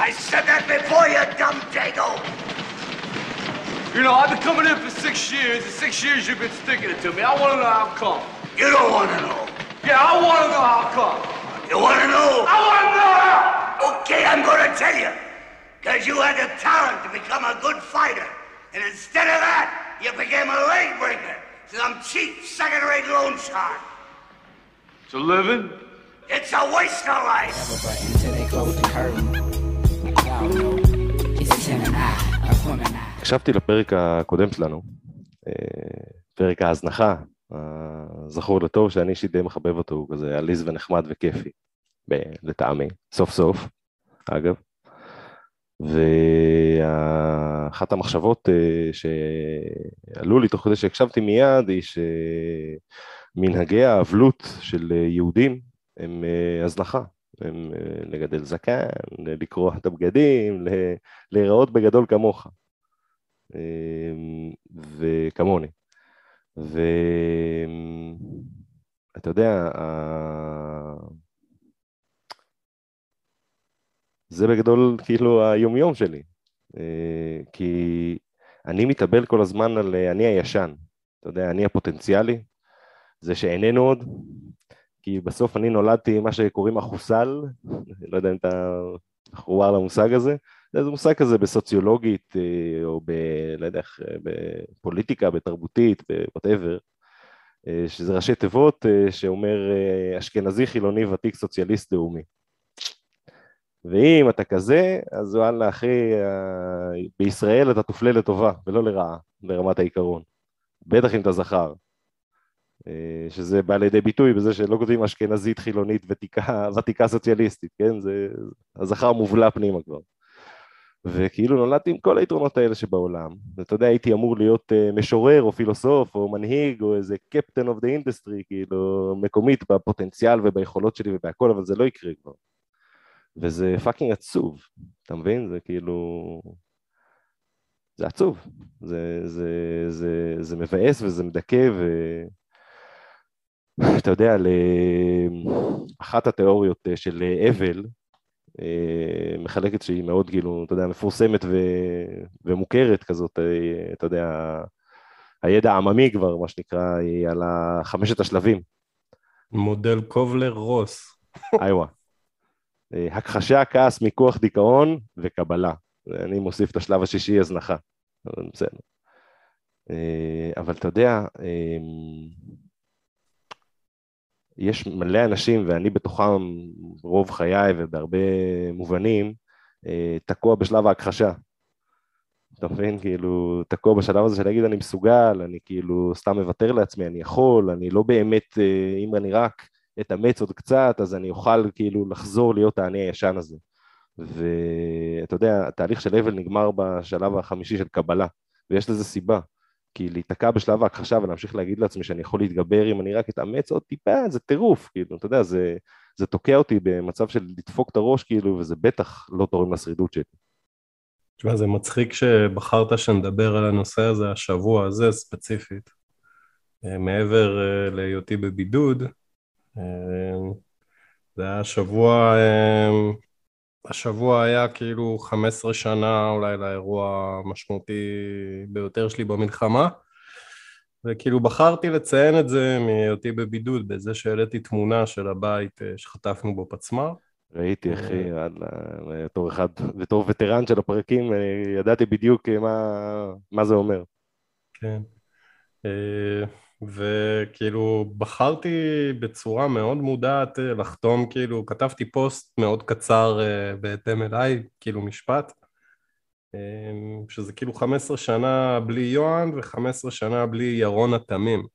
I said that before, you dumb dago. You know, I've been coming in for six years, and six years you've been sticking it to me. I want to know how come. You don't want to know. Yeah, I want to know how come. You want to know? I want to know how. Okay, I'm going to tell you. Because you had the talent to become a good fighter. And instead of that, you became a leg breaker. Some cheap, second-rate loan shark. It's a living? It's a waste of life. until they close the curtain. הקשבתי לפרק הקודם שלנו, אה, פרק ההזנחה, הזכור לטוב, שאני אישית די מחבב אותו, הוא כזה עליז ונחמד וכיפי, לטעמי, סוף סוף, אגב. ואחת המחשבות אה, שעלו לי תוך כדי שהקשבתי מיד, היא שמנהגי האבלות של אה, יהודים הם הזנחה. הם לגדל זקן, לקרוע את הבגדים, להיראות בגדול כמוך. אמ, וכמוני. ואתה יודע, זה בגדול כאילו היומיום שלי. אה, כי אני מתאבל כל הזמן על אה, אני הישן. אתה יודע, אני הפוטנציאלי, זה שאיננו עוד. כי בסוף אני נולדתי מה שקוראים החוסל, לא יודע אם אתה מחובר למושג הזה, זה איזה מושג כזה בסוציולוגית, אה, או ב... לא יודע איך, אה, בפוליטיקה, בתרבותית, ב-whatever, אה, שזה ראשי תיבות שאומר אשכנזי חילוני ותיק סוציאליסט לאומי. ואם אתה כזה, אז וואלה אחי, בישראל אתה תופלה לטובה ולא לרעה ברמת העיקרון. בטח אם אתה זכר. שזה בא לידי ביטוי בזה שלא כותבים אשכנזית חילונית ותיקה, ותיקה סוציאליסטית, כן? זה הזכר מובלע פנימה כבר. וכאילו נולדתי עם כל היתרונות האלה שבעולם. ואתה יודע, הייתי אמור להיות uh, משורר או פילוסוף או מנהיג או איזה captain of the industry, כאילו מקומית בפוטנציאל וביכולות שלי ובהכל, אבל זה לא יקרה כבר. וזה פאקינג עצוב, אתה מבין? זה כאילו... זה עצוב. זה, זה, זה, זה מבאס וזה מדכא ו... אתה יודע, לאחת התיאוריות אה, של אבל, אה, מחלקת שהיא מאוד כאילו, אתה יודע, מפורסמת ו... ומוכרת כזאת, אה, אתה יודע, הידע העממי כבר, מה שנקרא, היא על חמשת השלבים. מודל קובלר רוס. איווה. אה, הכחשה, כעס, מיקוח, דיכאון וקבלה. אני מוסיף את השלב השישי, הזנחה. אבל בסדר. אה, אבל אתה יודע, אה, יש מלא אנשים, ואני בתוכם רוב חיי ובהרבה מובנים, אה, תקוע בשלב ההכחשה. אתה מבין? כאילו, תקוע בשלב הזה של להגיד אני מסוגל, אני כאילו סתם מוותר לעצמי, אני יכול, אני לא באמת, אה, אם אני רק אתאמץ עוד קצת, אז אני אוכל כאילו לחזור להיות האני הישן הזה. ואתה יודע, התהליך של אבל נגמר בשלב החמישי של קבלה, ויש לזה סיבה. כי להיתקע בשלב ההכחשה ולהמשיך להגיד לעצמי שאני יכול להתגבר אם אני רק אתאמץ עוד טיפה, זה טירוף, כאילו, אתה יודע, זה, זה תוקע אותי במצב של לדפוק את הראש, כאילו, וזה בטח לא תורם לשרידות שלי. תשמע, זה מצחיק שבחרת שנדבר על הנושא הזה השבוע הזה ספציפית. אה, מעבר אה, להיותי בבידוד, אה, זה היה שבוע, השבוע היה כאילו 15 שנה אולי לאירוע המשמעותי ביותר שלי במלחמה, וכאילו בחרתי לציין את זה מהיותי בבידוד, בזה שהעליתי תמונה של הבית שחטפנו בו פצמ"ר. ראיתי, אחי, יאללה, בתור אחד, בתור וטרן של הפרקים, ידעתי בדיוק מה, מה זה אומר. כן. וכאילו בחרתי בצורה מאוד מודעת לחתום, כאילו כתבתי פוסט מאוד קצר בהתאם אליי, כאילו משפט, שזה כאילו 15 שנה בלי יוהאן ו-15 שנה בלי ירון התמים.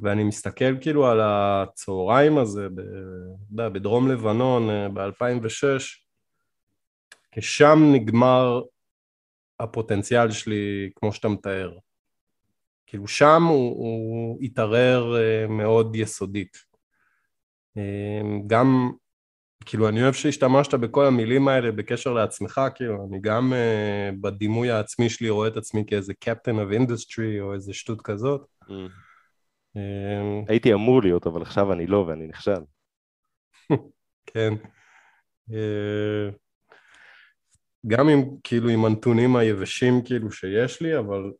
ואני מסתכל כאילו על הצהריים הזה, ב, יודע, בדרום לבנון ב-2006, כי שם נגמר הפוטנציאל שלי כמו שאתה מתאר. כאילו שם הוא, הוא התערער מאוד יסודית. גם, כאילו אני אוהב שהשתמשת בכל המילים האלה בקשר לעצמך, כאילו אני גם בדימוי העצמי שלי רואה את עצמי כאיזה captain of industry או איזה שטות כזאת. Mm. הייתי אמור להיות, אבל עכשיו אני לא ואני נכשל. כן. גם עם, כאילו, עם הנתונים היבשים, כאילו, שיש לי, אבל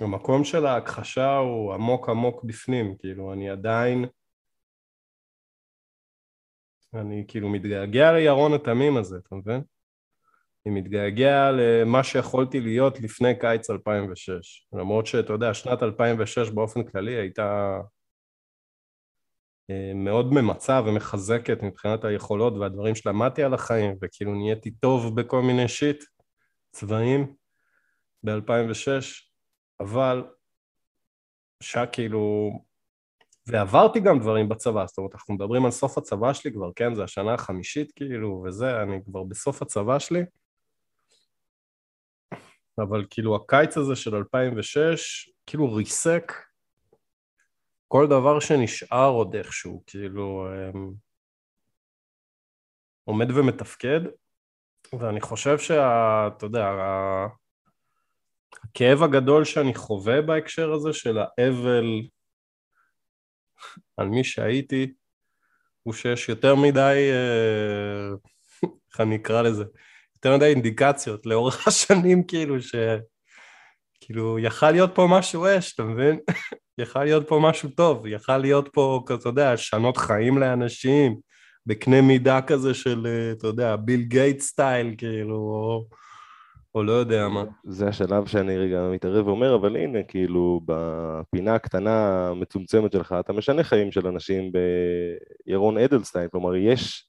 המקום של ההכחשה הוא עמוק עמוק בפנים, כאילו, אני עדיין... אני כאילו מתגעגע לירון התמים הזה, אתה מבין? אני מתגעגע למה שיכולתי להיות לפני קיץ 2006. למרות שאתה יודע, שנת 2006 באופן כללי הייתה אה, מאוד ממצה ומחזקת מבחינת היכולות והדברים שלמדתי על החיים, וכאילו נהייתי טוב בכל מיני שיט, צבעים, ב-2006, אבל שכאילו... ועברתי גם דברים בצבא, זאת אומרת, אנחנו מדברים על סוף הצבא שלי כבר, כן? זה השנה החמישית כאילו, וזה, אני כבר בסוף הצבא שלי. אבל כאילו הקיץ הזה של 2006, כאילו ריסק כל דבר שנשאר עוד איכשהו, כאילו אמ, עומד ומתפקד, ואני חושב שאתה יודע, הכאב הגדול שאני חווה בהקשר הזה של האבל על מי שהייתי, הוא שיש יותר מדי, אה, איך אני אקרא לזה, יותר מדי אינדיקציות לאורך השנים, כאילו, ש... כאילו, יכל להיות פה משהו אש, אתה מבין? יכל להיות פה משהו טוב, יכל להיות פה, אתה יודע, לשנות חיים לאנשים, בקנה מידה כזה של, אה, אתה יודע, ביל גייט סטייל, כאילו, או, או לא יודע מה. זה השלב שאני רגע מתערב ואומר, אבל הנה, כאילו, בפינה הקטנה המצומצמת שלך, אתה משנה חיים של אנשים בירון אדלסטיין, כלומר, יש...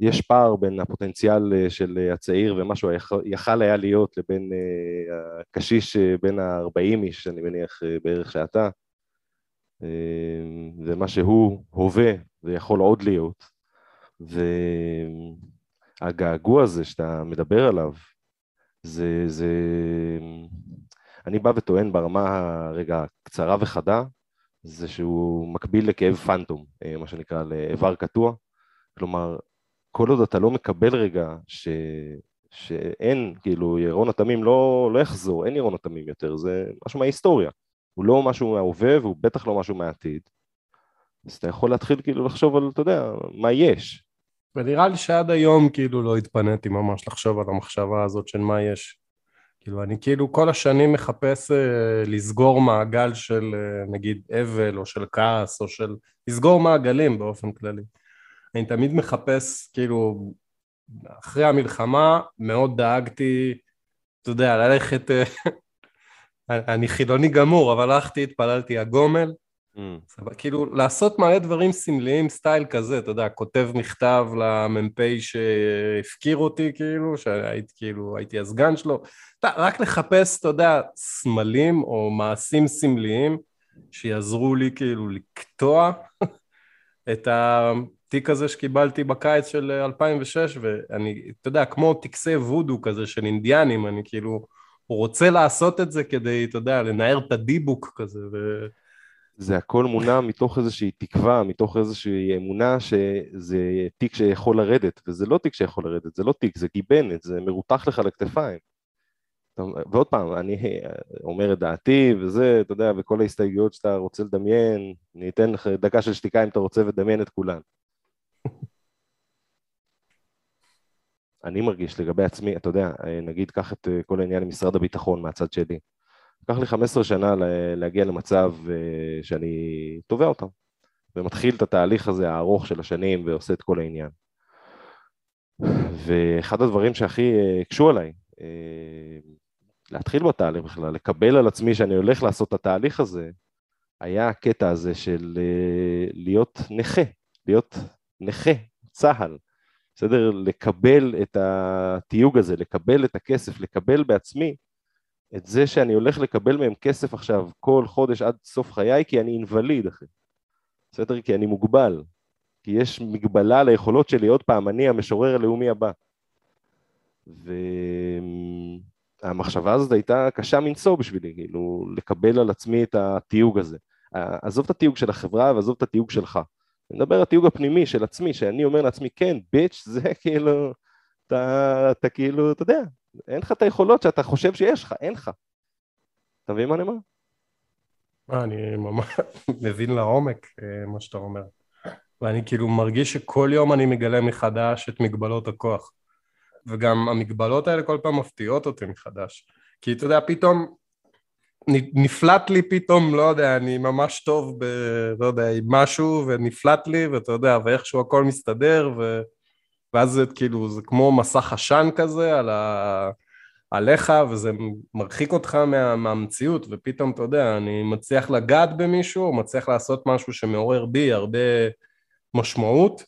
יש פער בין הפוטנציאל אה, של אה, הצעיר ומה שהוא יכל היה להיות לבין אה, הקשיש בין ה-40 איש, אני מניח, בערך שאתה, ומה שהוא הווה ויכול עוד להיות. והגעגוע הזה שאתה מדבר עליו, זה, זה... אני בא וטוען ברמה הרגע קצרה וחדה, זה שהוא מקביל לכאב פנטום, מה שנקרא, לאיבר קטוע. כלומר, כל עוד אתה לא מקבל רגע ש... שאין, כאילו, ירון התמים לא, לא יחזור, אין ירון התמים יותר, זה משהו מההיסטוריה. הוא לא משהו מההווה והוא בטח לא משהו מהעתיד. אז אתה יכול להתחיל כאילו לחשוב על, אתה יודע, מה יש. ונראה לי שעד היום כאילו לא התפניתי ממש לחשוב על המחשבה הזאת של מה יש. כאילו, אני כאילו כל השנים מחפש אה, לסגור מעגל של אה, נגיד אבל או של כעס או של... לסגור מעגלים באופן כללי. אני תמיד מחפש, כאילו, אחרי המלחמה מאוד דאגתי, אתה יודע, ללכת, אה, אני חילוני גמור, אבל הלכתי, התפללתי הגומל, mm. כאילו לעשות מלא דברים סמליים סטייל כזה, אתה יודע, כותב מכתב למ"פ שהפקיר אותי, כאילו, שהייתי כאילו, הייתי הסגן שלו, רק לחפש, אתה יודע, סמלים או מעשים סמליים שיעזרו לי כאילו לקטוע את. התיק הזה שקיבלתי בקיץ של 2006, ואני, אתה יודע, כמו טקסי וודו כזה של אינדיאנים, אני כאילו, רוצה לעשות את זה כדי, אתה יודע, לנער את הדיבוק כזה, ו... זה הכל מונע מתוך איזושהי תקווה, מתוך איזושהי אמונה שזה תיק שיכול לרדת, וזה לא תיק שיכול לרדת, זה לא תיק, זה גיבנת, זה מרותח לך לכתפיים. ועוד פעם, אני אומר את דעתי וזה, אתה יודע, וכל ההסתייגויות שאתה רוצה לדמיין, אני אתן לך דקה של שתיקה אם אתה רוצה ודמיין את כולן. אני מרגיש לגבי עצמי, אתה יודע, נגיד קח את כל העניין עם משרד הביטחון מהצד שלי. לקח לי 15 שנה להגיע למצב אה, שאני תובע אותם, ומתחיל את התהליך הזה הארוך של השנים ועושה את כל העניין. ואחד הדברים שהכי אה, הקשו עליי, להתחיל בתהליך בכלל, לקבל על עצמי שאני הולך לעשות את התהליך הזה, היה הקטע הזה של להיות נכה, להיות נכה, צה"ל, בסדר? לקבל את התיוג הזה, לקבל את הכסף, לקבל בעצמי את זה שאני הולך לקבל מהם כסף עכשיו כל חודש עד סוף חיי כי אני אינווליד אחי, בסדר? כי אני מוגבל, כי יש מגבלה ליכולות שלי, עוד פעם, אני המשורר הלאומי הבא. והמחשבה הזאת הייתה קשה מנשוא בשבילי, כאילו, לקבל על עצמי את התיוג הזה. עזוב את התיוג של החברה ועזוב את התיוג שלך. אני מדבר על התיוג הפנימי של עצמי, שאני אומר לעצמי, כן, ביץ', זה כאילו, אתה, אתה כאילו, אתה יודע, אין לך את היכולות שאתה חושב שיש לך, אין לך. אתה מבין מה אני אומר? אני ממש מבין לעומק אה, מה שאתה אומר. ואני כאילו מרגיש שכל יום אני מגלה מחדש את מגבלות הכוח. וגם המגבלות האלה כל פעם מפתיעות אותי מחדש. כי אתה יודע, פתאום נפלט לי פתאום, לא יודע, אני ממש טוב ב... לא יודע, עם משהו, ונפלט לי, ואתה יודע, ואיכשהו הכל מסתדר, ו... ואז זה כאילו, זה כמו מסך עשן כזה על ה... עליך, וזה מרחיק אותך מה... מהמציאות, ופתאום, אתה יודע, אני מצליח לגעת במישהו, או מצליח לעשות משהו שמעורר בי הרבה משמעות.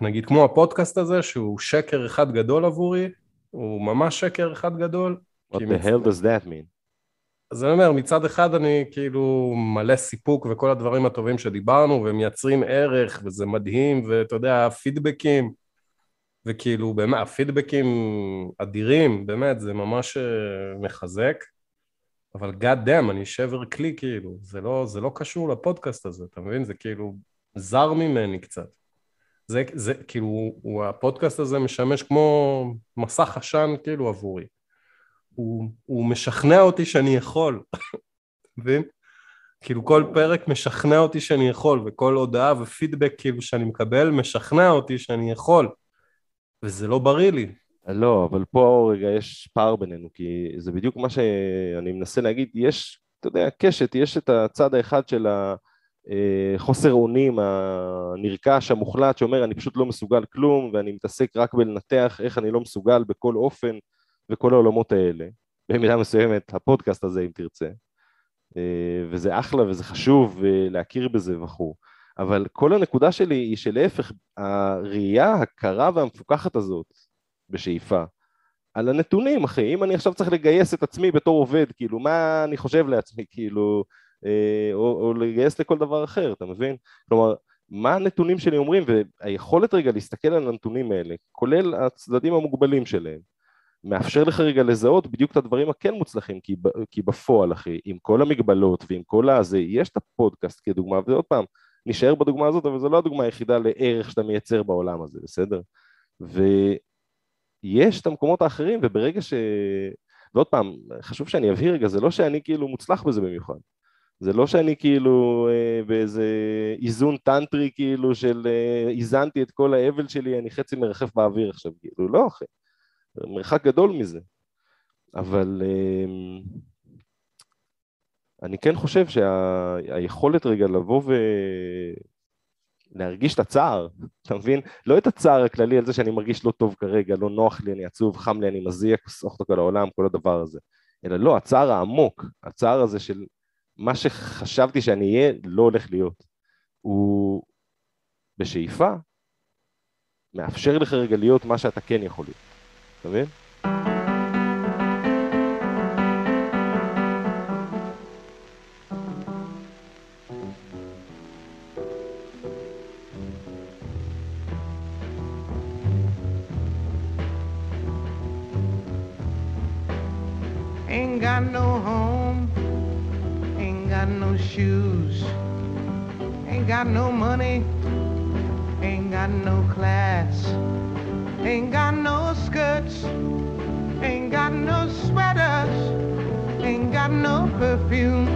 נגיד כמו הפודקאסט הזה, שהוא שקר אחד גדול עבורי, הוא ממש שקר אחד גדול. What the מצ- hell does that mean? אז אני אומר, מצד אחד אני כאילו מלא סיפוק וכל הדברים הטובים שדיברנו, והם מייצרים ערך, וזה מדהים, ואתה יודע, הפידבקים, וכאילו, באמת, הפידבקים אדירים, באמת, זה ממש אה, מחזק. אבל God damn, אני שבר כלי, כאילו, זה לא, זה לא קשור לפודקאסט הזה, אתה מבין? זה כאילו זר ממני קצת. זה, זה כאילו, הפודקאסט הזה משמש כמו מסך עשן, כאילו, עבורי. הוא, הוא משכנע אותי שאני יכול, מבין? כאילו כל פרק משכנע אותי שאני יכול, וכל הודעה ופידבק כאילו שאני מקבל משכנע אותי שאני יכול, וזה לא בריא לי. לא, אבל פה רגע יש פער בינינו, כי זה בדיוק מה שאני מנסה להגיד, יש, אתה יודע, קשת, יש את הצד האחד של החוסר אונים הנרכש, המוחלט, שאומר אני פשוט לא מסוגל כלום, ואני מתעסק רק בלנתח איך אני לא מסוגל בכל אופן, וכל העולמות האלה. במידה מסוימת, הפודקאסט הזה, אם תרצה. אה, וזה אחלה וזה חשוב אה, להכיר בזה וכו'. אבל כל הנקודה שלי היא שלהפך, הראייה הקרה והמפוקחת הזאת, בשאיפה, על הנתונים, אחי. אם אני עכשיו צריך לגייס את עצמי בתור עובד, כאילו, מה אני חושב לעצמי, כאילו, אה, או, או לגייס לכל דבר אחר, אתה מבין? כלומר, מה הנתונים שלי אומרים, והיכולת רגע להסתכל על הנתונים האלה, כולל הצדדים המוגבלים שלהם, מאפשר לך רגע לזהות בדיוק את הדברים הכן מוצלחים, כי, כי בפועל, אחי, עם כל המגבלות ועם כל הזה, יש את הפודקאסט כדוגמה, ועוד פעם, נשאר בדוגמה הזאת, אבל זו לא הדוגמה היחידה לערך שאתה מייצר בעולם הזה, בסדר? ויש את המקומות האחרים, וברגע ש... ועוד פעם, חשוב שאני אבהיר רגע, זה לא שאני כאילו מוצלח בזה במיוחד. זה לא שאני כאילו אה, באיזה איזון טנטרי כאילו של אה, איזנתי את כל האבל שלי, אני חצי מרחף באוויר עכשיו, כאילו, לא אחי. מרחק גדול מזה. אבל אה, אני כן חושב שהיכולת רגע לבוא ולהרגיש את הצער, אתה מבין? לא את הצער הכללי על זה שאני מרגיש לא טוב כרגע, לא נוח לי, אני עצוב, חם לי, אני מזיע, כוסח אותו כל העולם, כל הדבר הזה. אלא לא, הצער העמוק, הצער הזה של מה שחשבתי שאני אהיה, לא הולך להיות. הוא בשאיפה מאפשר לך רגע להיות מה שאתה כן יכול להיות. Tá vendo? Ain't got no home, ain't got no shoes, ain't got no money, ain't got no class ain't got no skirts, ain't got no sweaters, ain't got no perfume,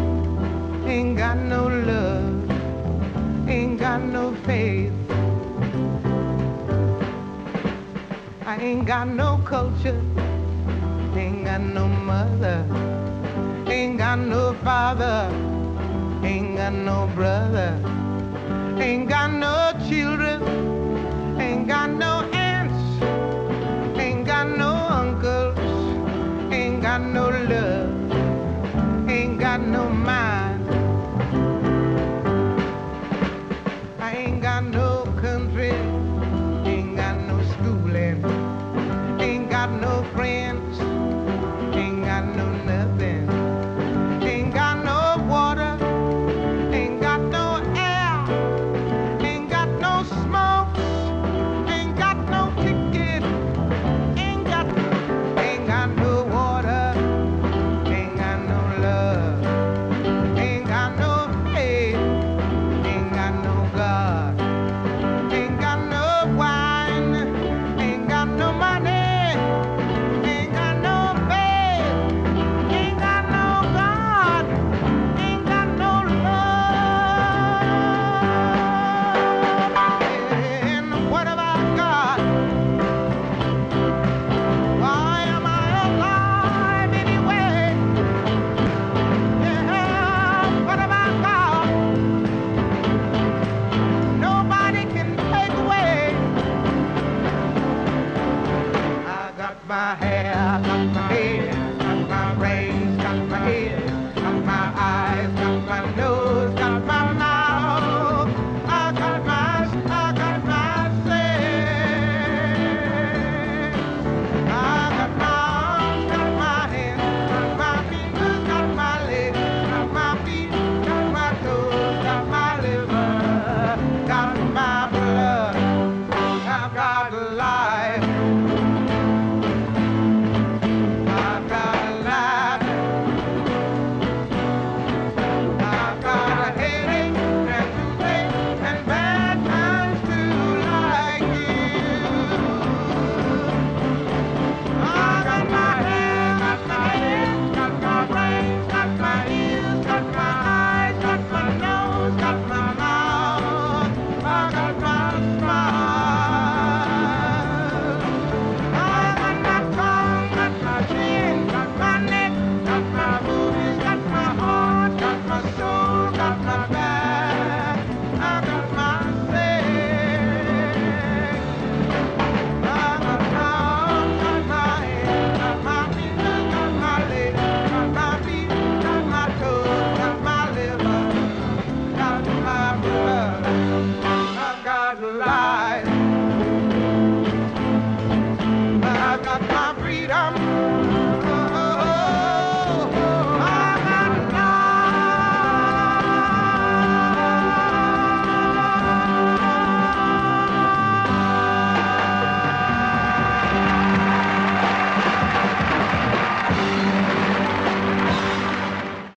ain't got no love, ain't got no faith. I ain't got no culture. Ain't got no mother, ain't got no father, ain't got no brother, ain't got no children, ain't got no